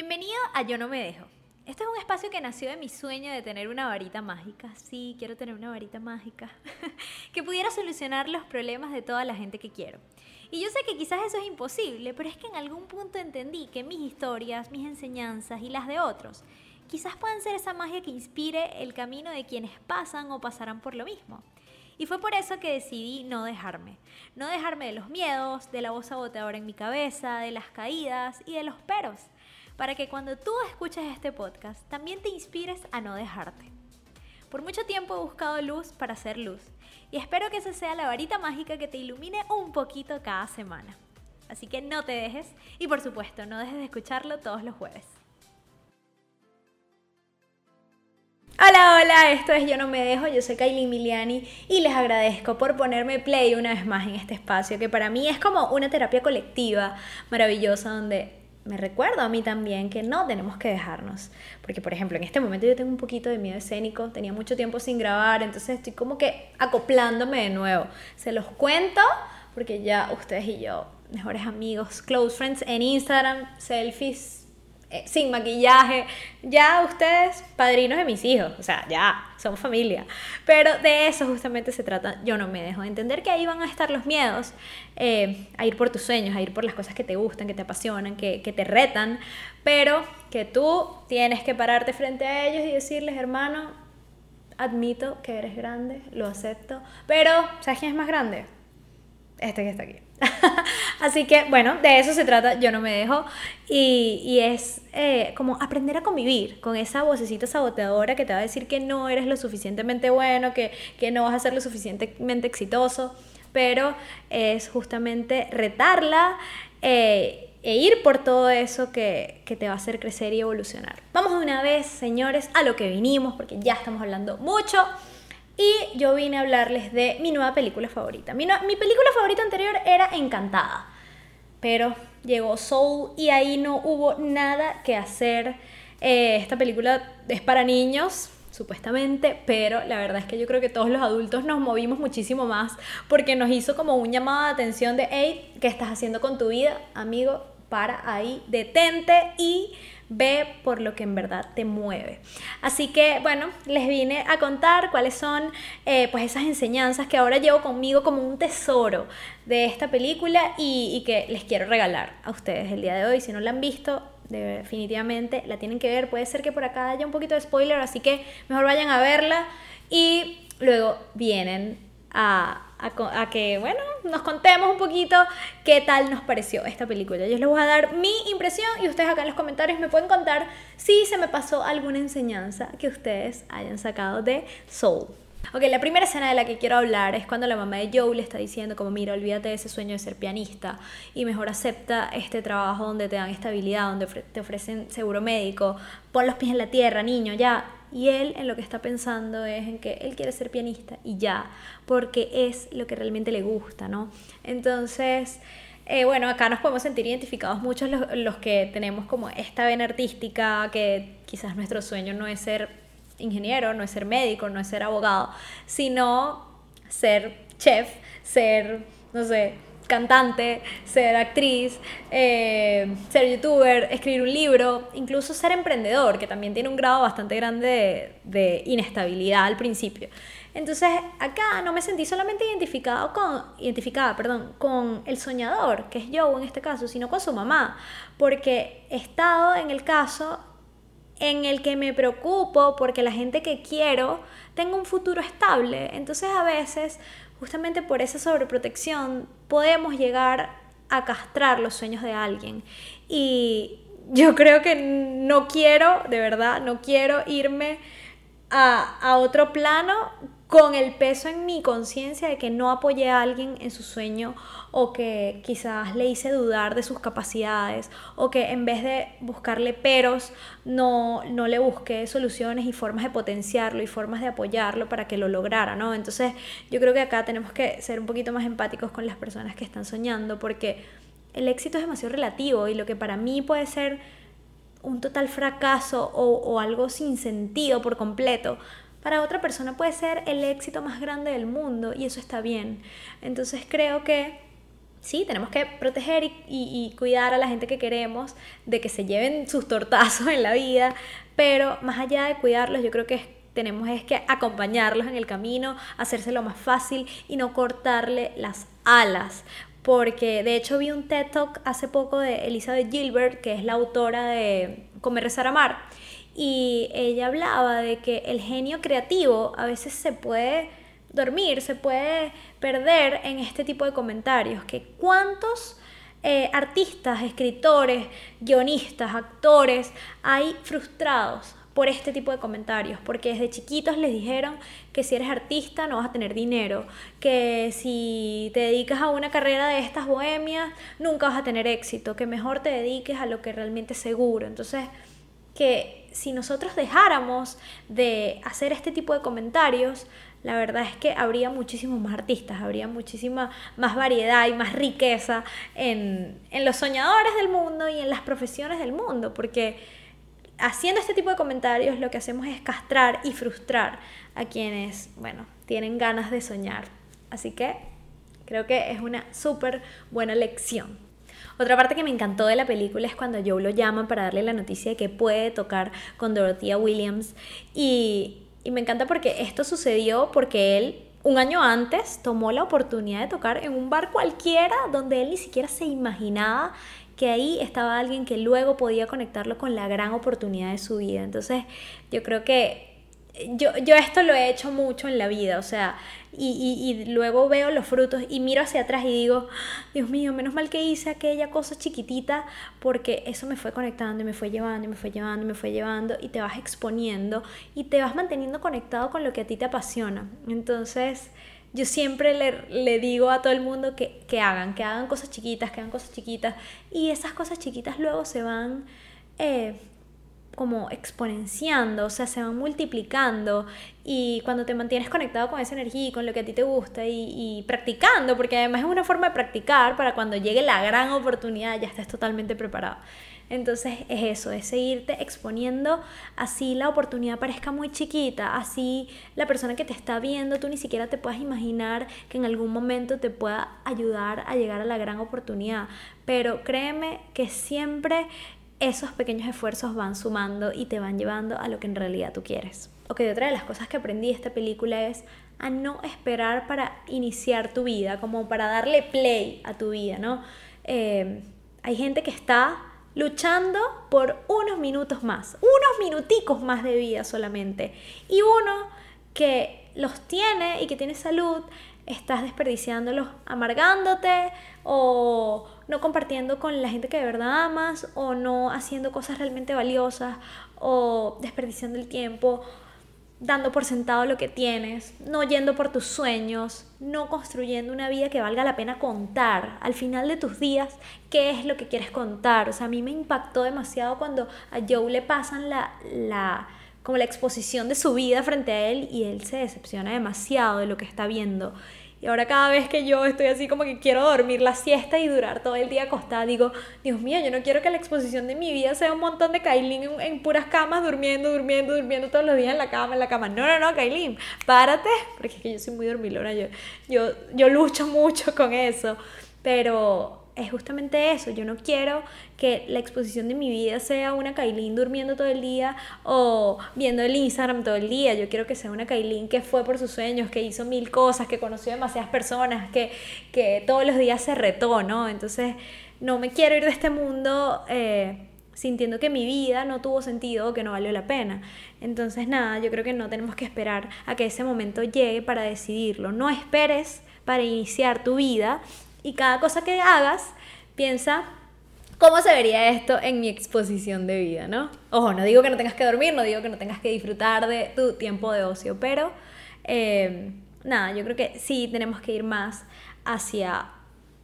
Bienvenido a Yo No Me Dejo. Este es un espacio que nació de mi sueño de tener una varita mágica. Sí, quiero tener una varita mágica. que pudiera solucionar los problemas de toda la gente que quiero. Y yo sé que quizás eso es imposible, pero es que en algún punto entendí que mis historias, mis enseñanzas y las de otros quizás puedan ser esa magia que inspire el camino de quienes pasan o pasarán por lo mismo. Y fue por eso que decidí no dejarme. No dejarme de los miedos, de la voz saboteadora en mi cabeza, de las caídas y de los peros. Para que cuando tú escuches este podcast también te inspires a no dejarte. Por mucho tiempo he buscado luz para hacer luz. Y espero que esa sea la varita mágica que te ilumine un poquito cada semana. Así que no te dejes y por supuesto no dejes de escucharlo todos los jueves. Hola, hola, esto es Yo No Me Dejo, yo soy Kylie Miliani y les agradezco por ponerme play una vez más en este espacio que para mí es como una terapia colectiva maravillosa donde me recuerdo a mí también que no tenemos que dejarnos. Porque, por ejemplo, en este momento yo tengo un poquito de miedo escénico, tenía mucho tiempo sin grabar, entonces estoy como que acoplándome de nuevo. Se los cuento porque ya ustedes y yo, mejores amigos, close friends en Instagram, selfies eh, sin maquillaje, ya ustedes, padrinos de mis hijos, o sea, ya, son familia. Pero de eso justamente se trata, yo no me dejo de entender que ahí van a estar los miedos, eh, a ir por tus sueños, a ir por las cosas que te gustan, que te apasionan, que, que te retan, pero que tú tienes que pararte frente a ellos y decirles, hermano, admito que eres grande, lo acepto, pero ¿sabes quién es más grande? Este que está aquí. Así que, bueno, de eso se trata, yo no me dejo. Y, y es eh, como aprender a convivir con esa vocecita saboteadora que te va a decir que no eres lo suficientemente bueno, que, que no vas a ser lo suficientemente exitoso, pero es justamente retarla. Eh, e ir por todo eso que, que, te va a hacer crecer y evolucionar. Vamos de una vez, señores, a lo que vinimos, porque ya estamos hablando mucho. Y yo vine a hablarles de mi nueva película favorita. Mi, mi película favorita anterior era Encantada, pero llegó Soul y ahí no hubo nada que hacer. Eh, esta película es para niños, supuestamente, pero la verdad es que yo creo que todos los adultos nos movimos muchísimo más porque nos hizo como un llamado de atención de, hey, ¿qué estás haciendo con tu vida, amigo? Para ahí, detente y Ve por lo que en verdad te mueve. Así que, bueno, les vine a contar cuáles son eh, pues esas enseñanzas que ahora llevo conmigo como un tesoro de esta película y, y que les quiero regalar a ustedes el día de hoy. Si no la han visto, definitivamente la tienen que ver. Puede ser que por acá haya un poquito de spoiler, así que mejor vayan a verla y luego vienen a a, que, bueno, nos contemos un poquito qué tal nos pareció esta película. Yo les voy a dar mi impresión y ustedes acá en los comentarios me pueden contar si se me pasó alguna enseñanza que ustedes hayan sacado de Soul. Ok, la primera escena de la que quiero hablar es cuando la mamá de Joe le está diciendo como, mira, olvídate de ese sueño de ser pianista y mejor acepta este trabajo donde te dan estabilidad, donde te ofrecen seguro médico, pon los pies en la tierra, niño, ya, y él en lo que está pensando es en que él quiere ser pianista y ya, porque es lo que realmente le gusta, ¿no? Entonces, eh, bueno, acá nos podemos sentir identificados muchos los, los, que tenemos como esta vena artística, que quizás nuestro sueño no es ser ingeniero, no es ser médico, no es ser abogado, sino ser chef, ser, no sé, cantante, ser actriz, eh, ser youtuber, escribir un libro, incluso ser emprendedor, que también tiene un grado bastante grande de, inestabilidad al principio. Entonces acá no me sentí solamente identificado con, identificada perdón, con el soñador, que es yo en este caso, sino con su mamá, porque he estado en el caso en el que me preocupo porque la gente que quiero tenga un futuro estable. Entonces a veces justamente por esa sobreprotección podemos llegar a castrar los sueños de alguien. Y yo creo que no quiero, de verdad, no quiero irme a, otro plano con el peso en mi conciencia de que no apoyé a alguien en su sueño o que quizás le hice dudar de sus capacidades o que en vez de buscarle peros no, no le busqué soluciones y formas de potenciarlo y formas de apoyarlo para que lo lograra, ¿no? Entonces yo creo que acá tenemos que ser un poquito más empáticos con las personas que están soñando porque el éxito es demasiado relativo y lo que para mí puede ser un total fracaso o, o algo sin sentido por completo para otra persona puede ser el éxito más grande del mundo y eso está bien. Entonces creo que sí, tenemos que proteger y, cuidar a la gente que queremos de que se lleven sus tortazos en la vida, pero más allá de cuidarlos, yo creo que tenemos es que acompañarlos en el camino, hacérselo más fácil y no cortarle las alas. Porque de hecho vi un TED Talk hace poco de Elizabeth Gilbert, que es la autora de Comer, Rezar, Amar y ella hablaba de que el genio creativo a veces se puede dormir, se puede perder en este tipo de comentarios, que cuántos eh, artistas, escritores, guionistas, actores hay frustrados por este tipo de comentarios, porque desde chiquitos les dijeron que si eres artista no vas a tener dinero, que si te dedicas a una carrera de estas bohemias nunca vas a tener éxito, que mejor te dediques a lo que realmente es seguro. Entonces, que si nosotros dejáramos de hacer este tipo de comentarios, la verdad es que habría muchísimos más artistas, habría muchísima más variedad y más riqueza en, los soñadores del mundo y en las profesiones del mundo, porque haciendo este tipo de comentarios lo que hacemos es castrar y frustrar a quienes, bueno, tienen ganas de soñar. Así que creo que es una súper buena lección. Otra parte que me encantó de la película es cuando Joe lo llama para darle la noticia de que puede tocar con Dorothea Williams. Y, y me encanta porque esto sucedió porque él un año antes tomó la oportunidad de tocar en un bar cualquiera donde él ni siquiera se imaginaba que ahí estaba alguien que luego podía conectarlo con la gran oportunidad de su vida. Entonces yo creo que yo, yo esto lo he hecho mucho en la vida, o sea, y, y, luego veo los frutos y miro hacia atrás y digo, Dios mío, menos mal que hice aquella cosa chiquitita porque eso me fue conectando y me fue llevando y me fue llevando y me fue llevando y te vas exponiendo y te vas manteniendo conectado con lo que a ti te apasiona. Entonces, yo siempre le, le digo a todo el mundo que, que, hagan, que hagan cosas chiquitas, que hagan cosas chiquitas y esas cosas chiquitas luego se van... Eh, como exponenciando, o sea, se van multiplicando y cuando te mantienes conectado con esa energía y con lo que a ti te gusta y, practicando, porque además es una forma de practicar para cuando llegue la gran oportunidad ya estés totalmente preparado. Entonces es eso, es seguirte exponiendo, así la oportunidad parezca muy chiquita, así la persona que te está viendo, tú ni siquiera te puedas imaginar que en algún momento te pueda ayudar a llegar a la gran oportunidad. Pero créeme que siempre esos pequeños esfuerzos van sumando y te van llevando a lo que en realidad tú quieres. Ok, otra de las cosas que aprendí de esta película es a no esperar para iniciar tu vida, como para darle play a tu vida, ¿no? Eh, hay gente que está luchando por unos minutos más, unos minuticos más de vida solamente. Y uno que los tiene y que tiene salud, estás desperdiciándolos amargándote o no compartiendo con la gente que de verdad amas o no haciendo cosas realmente valiosas o desperdiciando el tiempo dando por sentado lo que tienes, no yendo por tus sueños, no construyendo una vida que valga la pena contar. Al final de tus días, ¿qué es lo que quieres contar? O sea, a mí me impactó demasiado cuando a Joe le pasan la, la como la exposición de su vida frente a él y él se decepciona demasiado de lo que está viendo. Y ahora cada vez que yo estoy así como que quiero dormir la siesta y durar todo el día acostada, digo, Dios mío, yo no quiero que la exposición de mi vida sea un montón de Kailin en, puras camas, durmiendo, durmiendo, durmiendo todos los días en la cama, en la cama. No, no, no, Kailin, párate, porque es que yo soy muy dormilona, yo, yo, yo lucho mucho con eso, pero es justamente eso. Yo no quiero que la exposición de mi vida sea una Kailin durmiendo todo el día o viendo el Instagram todo el día. Yo quiero que sea una Kailin que fue por sus sueños, que hizo mil cosas, que conoció demasiadas personas, que, que todos los días se retó, ¿no? Entonces, no me quiero ir de este mundo. Eh, sintiendo que mi vida no tuvo sentido o que no valió la pena. Entonces, nada, yo creo que no tenemos que esperar a que ese momento llegue para decidirlo. No esperes para iniciar tu vida y cada cosa que hagas, piensa cómo se vería esto en mi exposición de vida, ¿no? Ojo, no digo que no tengas que dormir, no digo que no tengas que disfrutar de tu tiempo de ocio, pero Eh, nada, yo creo que sí tenemos que ir más hacia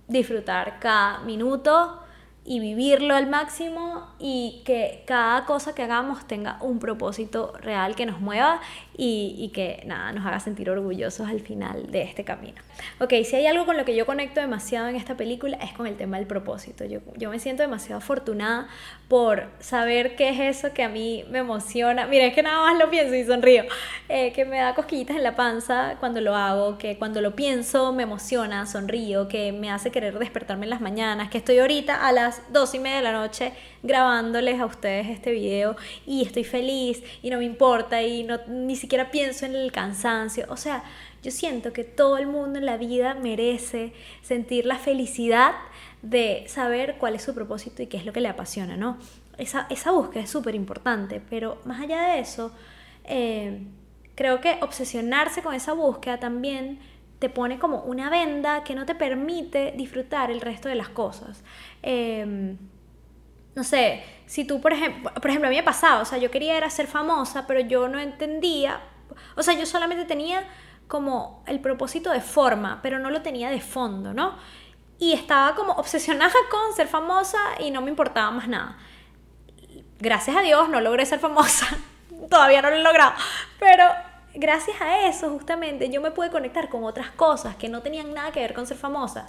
disfrutar cada minuto y vivirlo al máximo y que cada cosa que hagamos tenga un propósito real que nos mueva y, y, que nada, nos haga sentir orgullosos al final de este camino. Ok, si hay algo con lo que yo conecto demasiado en esta película es con el tema del propósito. Yo, yo me siento demasiado afortunada por saber qué es eso que a mí me emociona. Mira, es que nada más lo pienso y sonrío. Eh, que me da cosquillitas en la panza cuando lo hago, que cuando lo pienso me emociona, sonrío, que me hace querer despertarme en las mañanas, que estoy ahorita a las dos y media de la noche grabándoles a ustedes este video y estoy feliz y no me importa y no, ni siquiera pienso en el cansancio. O sea, yo siento que todo el mundo en la vida merece sentir la felicidad de saber cuál es su propósito y qué es lo que le apasiona, ¿no? Esa, esa búsqueda es súper importante, pero más allá de eso, eh, creo que obsesionarse con esa búsqueda también te pone como una venda que no te permite disfrutar el resto de las cosas. Eh, no sé, si tú, por ejemplo, por ejemplo, a mí me pasaba, o sea, yo quería era ser famosa, pero yo no entendía, o sea, yo solamente tenía como el propósito de forma, pero no lo tenía de fondo, ¿no? Y estaba como obsesionada con ser famosa y no me importaba más nada. Gracias a Dios no logré ser famosa, todavía no lo he logrado, pero gracias a eso justamente yo me pude conectar con otras cosas que no tenían nada que ver con ser famosa.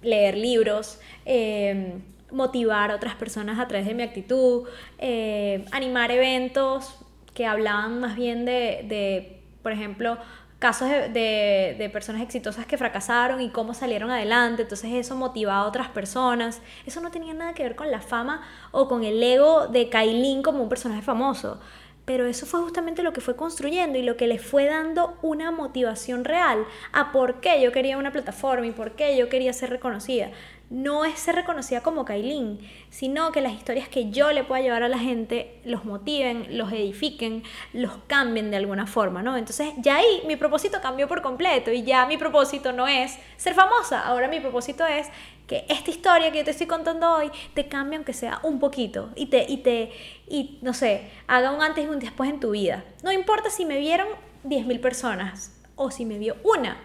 Leer libros, eh, motivar a otras personas a través de mi actitud, eh, animar eventos que hablaban más bien de, de por ejemplo, casos de, de, personas exitosas que fracasaron y cómo salieron adelante, entonces eso motivaba a otras personas. Eso no tenía nada que ver con la fama o con el ego de Kailin como un personaje famoso, pero eso fue justamente lo que fue construyendo y lo que le fue dando una motivación real a por qué yo quería una plataforma y por qué yo quería ser reconocida no es ser reconocida como Kailin, sino que las historias que yo le pueda llevar a la gente los motiven, los edifiquen, los cambien de alguna forma, ¿no? Entonces ya ahí mi propósito cambió por completo y ya mi propósito no es ser famosa, ahora mi propósito es que esta historia que yo te estoy contando hoy te cambie aunque sea un poquito y te, y te, y no sé, haga un antes y un después en tu vida. No importa si me vieron 10.000 personas o si me vio una,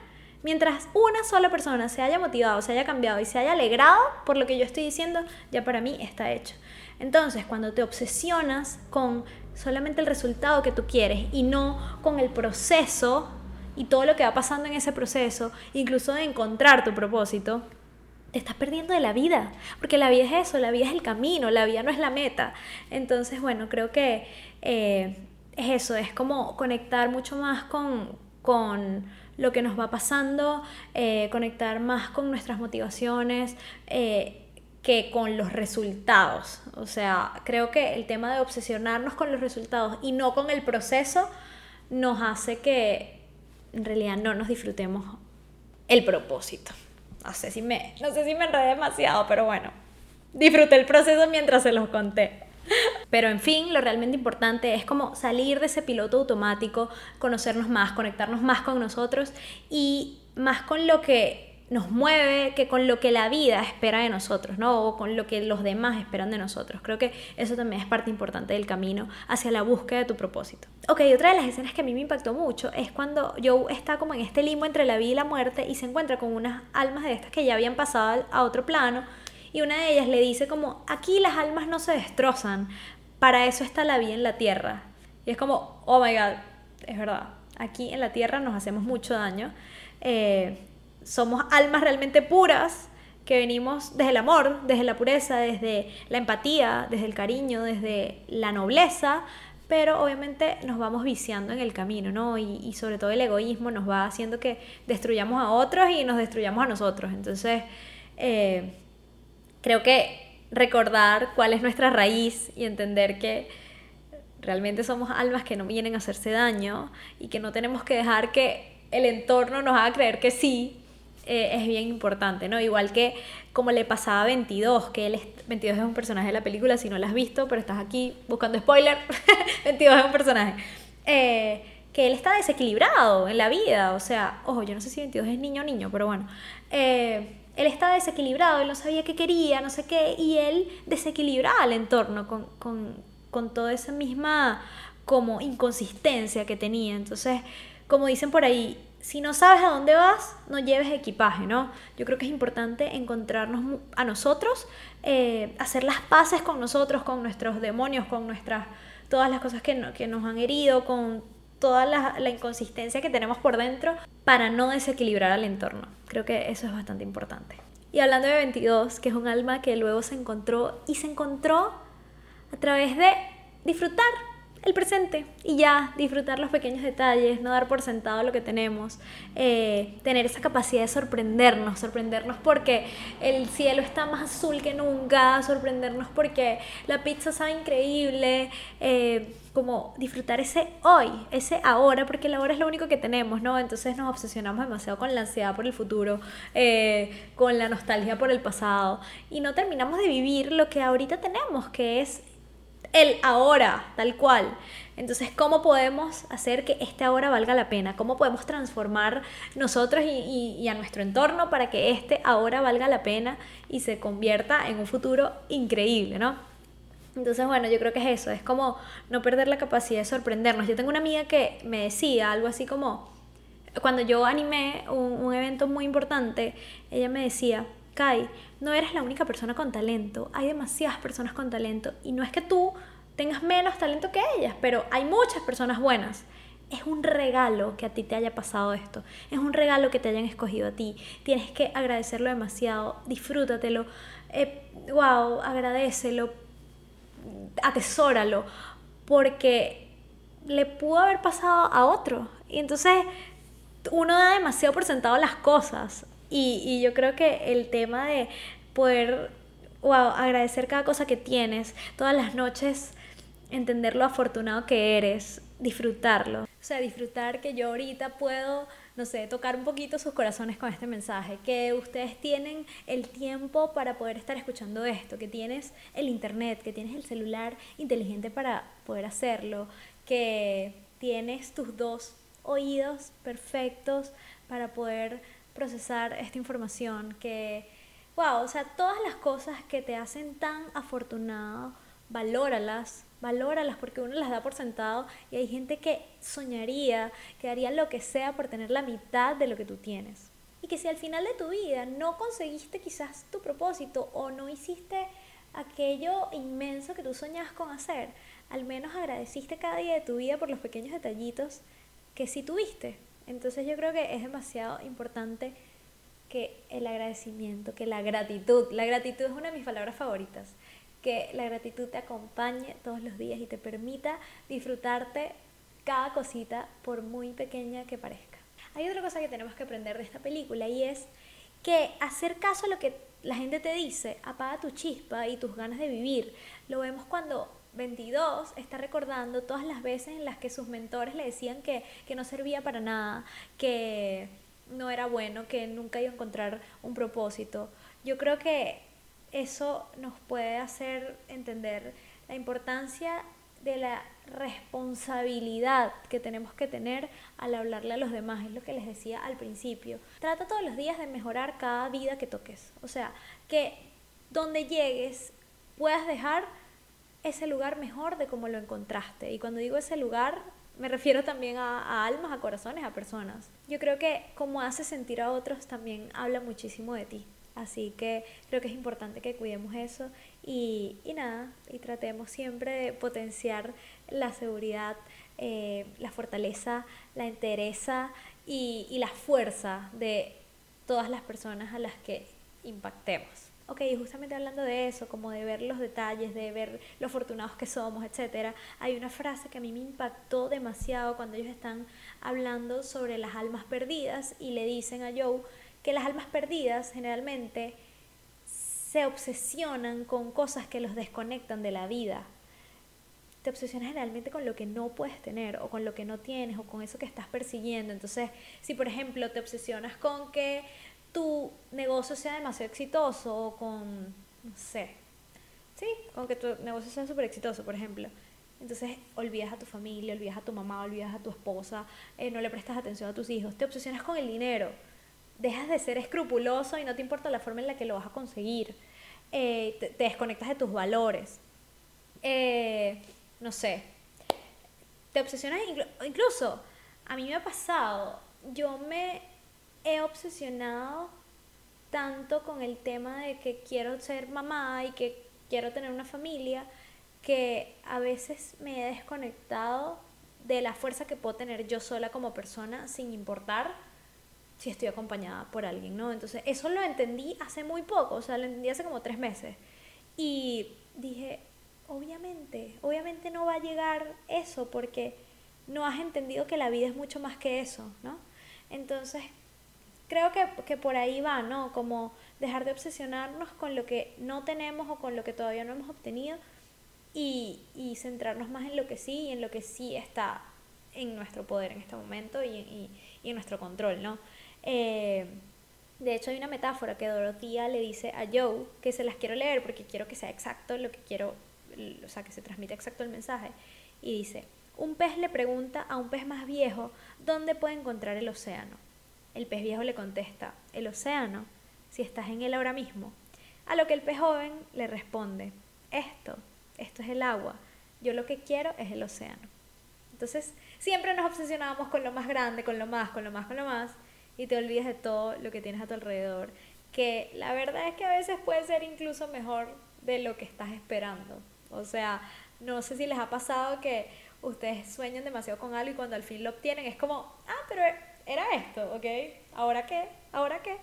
Mientras una sola persona se haya motivado, se haya cambiado y se haya alegrado por lo que yo estoy diciendo, ya para mí está hecho. Entonces, cuando te obsesionas con solamente el resultado que tú quieres y no con el proceso y todo lo que va pasando en ese proceso, incluso de encontrar tu propósito, te estás perdiendo de la vida, porque la vida es eso, la vida es el camino, la vida no es la meta. Entonces, bueno, creo que eh, es eso, es como conectar mucho más con, con lo que nos va pasando, eh, conectar más con nuestras motivaciones. Eh, que con los resultados. O sea, creo que el tema de obsesionarnos con los resultados y no con el proceso nos hace que en realidad no nos disfrutemos el propósito. No sé si me, no sé si me enredé demasiado, pero bueno, disfruté el proceso mientras se los conté. Pero en fin, lo realmente importante es como salir de ese piloto automático, conocernos más, conectarnos más con nosotros y más con lo que nos mueve que con lo que la vida espera de nosotros, ¿no? O con lo que los demás esperan de nosotros. Creo que eso también es parte importante del camino hacia la búsqueda de tu propósito. Ok, otra de las escenas que a mí me impactó mucho es cuando Joe está como en este limbo entre la vida y la muerte y se encuentra con unas almas de estas que ya habían pasado a otro plano y una de ellas le dice como, aquí las almas no se destrozan, para eso está la vida en la tierra. Y es como, oh my god, es verdad, aquí en la tierra nos hacemos mucho daño. Eh, somos almas realmente puras que venimos desde el amor, desde la pureza, desde la empatía, desde el cariño, desde la nobleza, pero obviamente nos vamos viciando en el camino, ¿no? Y, sobre todo el egoísmo nos va haciendo que destruyamos a otros y nos destruyamos a nosotros. Entonces, eh, creo que recordar cuál es nuestra raíz y entender que realmente somos almas que no vienen a hacerse daño y que no tenemos que dejar que el entorno nos haga creer que sí, eh, es bien importante, ¿no? Igual que como le pasaba a 22, que él es, 22 es un personaje de la película, si no lo has visto, pero estás aquí buscando spoiler, 22 es un personaje. Eh, que él está desequilibrado en la vida, o sea, ojo, yo no sé si 22 es niño o niño, pero bueno. Eh, él estaba desequilibrado, él no sabía qué quería, no sé qué, y él desequilibraba el entorno con, con, con toda esa misma como inconsistencia que tenía. Entonces, como dicen por ahí, si no sabes a dónde vas, no lleves equipaje, ¿no? Yo creo que es importante encontrarnos a nosotros, eh, hacer las paces con nosotros, con nuestros demonios, con nuestras, todas las cosas que, que nos han herido, con toda la, la, inconsistencia que tenemos por dentro para no desequilibrar al entorno. Creo que eso es bastante importante. Y hablando de 22, que es un alma que luego se encontró y se encontró a través de disfrutar el presente y ya disfrutar los pequeños detalles, no dar por sentado lo que tenemos, eh, tener esa capacidad de sorprendernos, sorprendernos porque el cielo está más azul que nunca, sorprendernos porque la pizza sabe increíble, eh, como disfrutar ese hoy, ese ahora, porque el ahora es lo único que tenemos, ¿no? Entonces nos obsesionamos demasiado con la ansiedad por el futuro, eh, con la nostalgia por el pasado y no terminamos de vivir lo que ahorita tenemos, que es el ahora, tal cual. Entonces, ¿cómo podemos hacer que este ahora valga la pena? ¿Cómo podemos transformar nosotros y, a nuestro entorno para que este ahora valga la pena y se convierta en un futuro increíble, ¿no? Entonces, bueno, yo creo que es eso, es como no perder la capacidad de sorprendernos. Yo tengo una amiga que me decía algo así como, cuando yo animé un evento muy importante, ella me decía, Kai, no eres la única persona con talento, hay demasiadas personas con talento. Y no es que tú tengas menos talento que ellas, pero hay muchas personas buenas. Es un regalo que a ti te haya pasado esto, es un regalo que te hayan escogido a ti, tienes que agradecerlo demasiado, disfrútatelo, eh, wow, agradecelo, atesóralo, porque le pudo haber pasado a otro. Y entonces uno da demasiado por sentado las cosas. Y, yo creo que el tema de poder agradecer cada cosa que tienes, todas las noches entender lo afortunado que eres, disfrutarlo. O sea, disfrutar que yo ahorita puedo, no sé, tocar un poquito sus corazones con este mensaje, que ustedes tienen el tiempo para poder estar escuchando esto, que tienes el internet, que tienes el celular inteligente para poder hacerlo, que tienes tus dos oídos perfectos para poder procesar esta información, que, wow, o sea, todas las cosas que te hacen tan afortunado, valóralas, valóralas porque uno las da por sentado y hay gente que soñaría, que haría lo que sea por tener la mitad de lo que tú tienes. Y que si al final de tu vida no conseguiste quizás tu propósito o no hiciste aquello inmenso que tú soñabas con hacer, al menos agradeciste cada día de tu vida por los pequeños detallitos que sí tuviste. Entonces yo creo que es demasiado importante que el agradecimiento, que la gratitud, la gratitud es una de mis palabras favoritas, que la gratitud te acompañe todos los días y te permita disfrutarte cada cosita por muy pequeña que parezca. Hay otra cosa que tenemos que aprender de esta película y es que hacer caso a lo que la gente te dice apaga tu chispa y tus ganas de vivir. Lo vemos cuando 22 está recordando todas las veces en las que sus mentores le decían que, no servía para nada, que no era bueno, que nunca iba a encontrar un propósito. Yo creo que eso nos puede hacer entender la importancia de la responsabilidad que tenemos que tener al hablarle a los demás, es lo que les decía al principio. Trata todos los días de mejorar cada vida que toques, o sea, que donde llegues puedas dejar ese lugar mejor de cómo lo encontraste. Y cuando digo ese lugar, me refiero también a, almas, a corazones, a personas. Yo creo que como hace sentir a otros también habla muchísimo de ti. Así que creo que es importante que cuidemos eso y, y nada, y tratemos siempre de potenciar la seguridad, eh, la fortaleza, la entereza y, y la fuerza de todas las personas a las que impactemos ok, justamente hablando de eso, como de ver los detalles, de ver lo afortunados que somos, etcétera, hay una frase que a mí me impactó demasiado cuando ellos están hablando sobre las almas perdidas y le dicen a Joe que las almas perdidas generalmente se obsesionan con cosas que los desconectan de la vida. Te obsesionas generalmente con lo que no puedes tener o con lo que no tienes o con eso que estás persiguiendo. Entonces, si por ejemplo te obsesionas con que tu negocio sea demasiado exitoso o con, no sé, sí, con que tu negocio sea súper exitoso, por ejemplo. Entonces olvidas a tu familia, olvidas a tu mamá, olvidas a tu esposa, eh, no le prestas atención a tus hijos, te obsesionas con el dinero, dejas de ser escrupuloso y no te importa la forma en la que lo vas a conseguir, eh, te, desconectas de tus valores, eh, no sé, te obsesionas incluso a mí me ha pasado, yo me he obsesionado tanto con el tema de que quiero ser mamá y que quiero tener una familia, que a veces me he desconectado de la fuerza que puedo tener yo sola como persona sin importar si estoy acompañada por alguien, ¿no? Entonces, eso lo entendí hace muy poco, o sea, lo entendí hace como tres meses. Y dije, obviamente, obviamente no va a llegar eso porque no has entendido que la vida es mucho más que eso, ¿no? Entonces, creo que, que por ahí va, ¿no? Como dejar de obsesionarnos con lo que no tenemos o con lo que todavía no hemos obtenido y, y centrarnos más en lo que sí y en lo que sí está en nuestro poder en este momento y, y, y en nuestro control, ¿no? Eh, de hecho, hay una metáfora que Dorotía le dice a Joe, que se las quiero leer porque quiero que sea exacto lo que quiero, o sea, que se transmita exacto el mensaje. Y dice, un pez le pregunta a un pez más viejo dónde puede encontrar el océano. El pez viejo le contesta, el océano, si estás en él ahora mismo. A lo que el pez joven le responde, esto, esto es el agua, yo lo que quiero es el océano. Entonces, siempre nos obsesionamos con lo más grande, con lo más, con lo más, con lo más, y te olvidas de todo lo que tienes a tu alrededor, que la verdad es que a veces puede ser incluso mejor de lo que estás esperando. O sea, no sé si les ha pasado que ustedes sueñan demasiado con algo y cuando al fin lo obtienen es como, ah, pero era esto, ¿ok? ¿Ahora qué? ¿Ahora qué?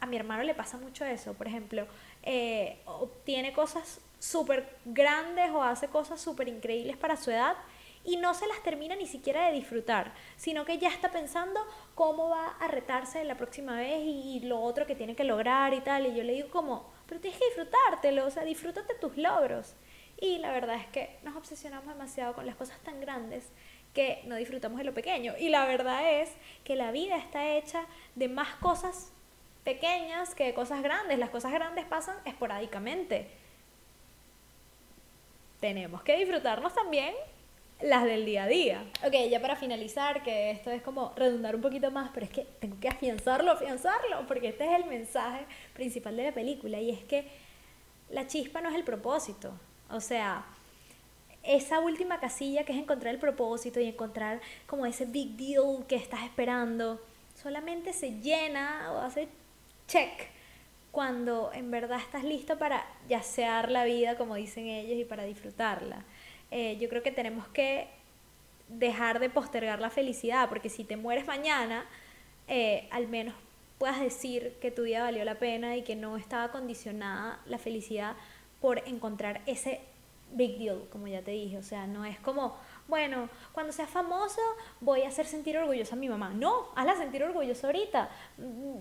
A, mi hermano le pasa mucho eso, por ejemplo, eh, obtiene cosas súper grandes o hace cosas súper increíbles para su edad y no se las termina ni siquiera de disfrutar, sino que ya está pensando cómo va a retarse la próxima vez y, lo otro que tiene que lograr y tal. Y yo le digo como, pero tienes que disfrutártelo, o sea, disfrútate tus logros. Y la verdad es que nos obsesionamos demasiado con las cosas tan grandes que no disfrutamos de lo pequeño. Y la verdad es que la vida está hecha de más cosas pequeñas que de cosas grandes. Las cosas grandes pasan esporádicamente. Tenemos que disfrutarnos también las del día a día. Ok, ya para finalizar, que esto es como redundar un poquito más, pero es que tengo que afianzarlo, afianzarlo, porque este es el mensaje principal de la película y es que la chispa no es el propósito. O sea, esa última casilla que es encontrar el propósito y encontrar como ese big deal que estás esperando, solamente se llena o hace check cuando en verdad estás listo para yacear la vida, como dicen ellos, y para disfrutarla. Eh, yo creo que tenemos que dejar de postergar la felicidad, porque si te mueres mañana, eh, al menos puedas decir que tu vida valió la pena y que no estaba condicionada la felicidad por encontrar ese big deal, como ya te dije. O sea, no es como, bueno, cuando sea famoso voy a hacer sentir orgullosa a mi mamá. No, hazla sentir orgullosa ahorita.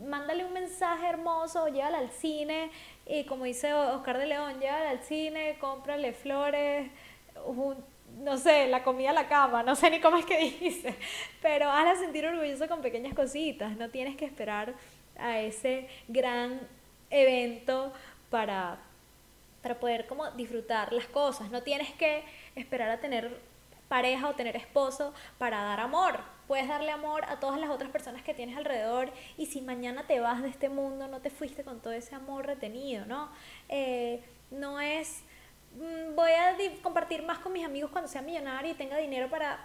Mándale un mensaje hermoso, llévala al cine. Y como dice Oscar de León, llévala al cine, cómprale flores, no sé, la comida a la cama, no sé ni cómo es que dice, pero hazla sentir orgullosa con pequeñas cositas, no tienes que esperar a ese gran evento para, para poder como disfrutar las cosas, no tienes que esperar a tener pareja o tener esposo para dar amor. Puedes darle amor a todas las otras personas que tienes alrededor y si mañana te vas de este mundo no te fuiste con todo ese amor retenido, ¿no? Eh, no es Mm, voy a compartir más con mis amigos cuando sea millonario y tenga dinero para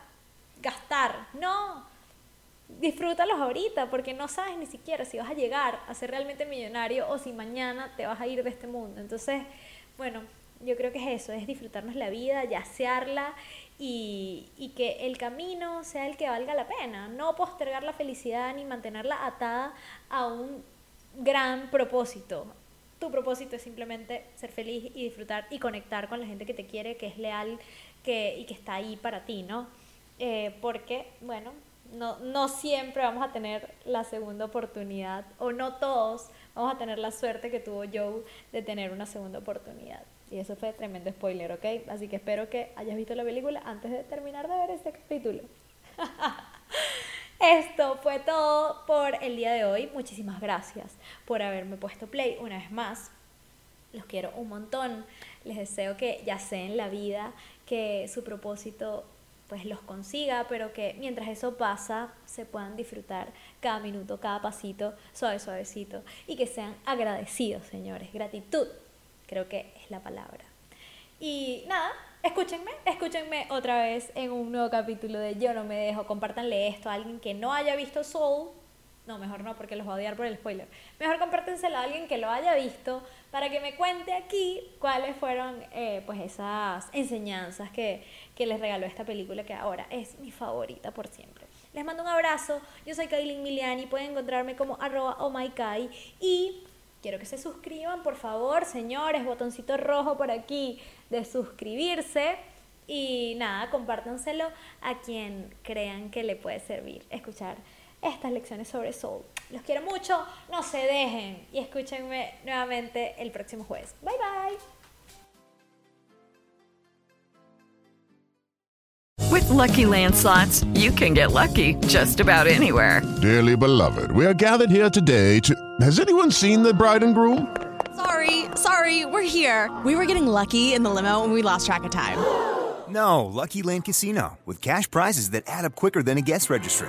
gastar. No, disfrútalos ahorita porque no sabes ni siquiera si vas a llegar a ser realmente millonario o si mañana te vas a ir de este mundo. Entonces, bueno, yo creo que es eso, es disfrutarnos la vida, yacearla y, y que el camino sea el que valga la pena, no postergar la felicidad ni mantenerla atada a un gran propósito, tu propósito es simplemente ser feliz y disfrutar y conectar con la gente que te quiere, que es leal que, y que está ahí para ti, ¿no? Eh, porque, bueno, no, no siempre vamos a tener la segunda oportunidad, o no todos vamos a tener la suerte que tuvo Joe de tener una segunda oportunidad. Y eso fue tremendo spoiler, ¿ok? Así que espero que hayas visto la película antes de terminar de ver este capítulo. Esto fue todo por el día de hoy. Muchísimas gracias por haberme puesto play una vez más. Los quiero un montón. Les deseo que ya sea en la vida, que su propósito pues los consiga, pero que mientras eso pasa se puedan disfrutar cada minuto, cada pasito, suave, suavecito y que sean agradecidos, señores. Gratitud, creo que es la palabra. Y nada, escúchenme, escúchenme otra vez en un nuevo capítulo de Yo no me dejo. Compártanle esto a alguien que no haya visto Soul. No, mejor no, porque los va a odiar por el spoiler. Mejor compártenselo a alguien que lo haya visto para que me cuente aquí cuáles fueron eh, pues esas enseñanzas que, que les regaló esta película que ahora es mi favorita por siempre. Les mando un abrazo. Yo soy Kailin Miliani. Pueden encontrarme como arroba omaikai. Y quiero que se suscriban, por favor, señores. Botoncito rojo por aquí de suscribirse. Y nada, compártanselo a quien crean que le puede servir escuchar estas lecciones sobre soul. Los quiero mucho, no se dejen y escúchenme nuevamente el próximo jueves. Bye bye. With lucky landslots, you can get lucky just about anywhere. Dearly beloved, we are gathered here today to. Has anyone seen the bride and groom? Sorry, sorry, we're here. We were getting lucky in the limo and we lost track of time. No, Lucky Land Casino, with cash prizes that add up quicker than a guest registry.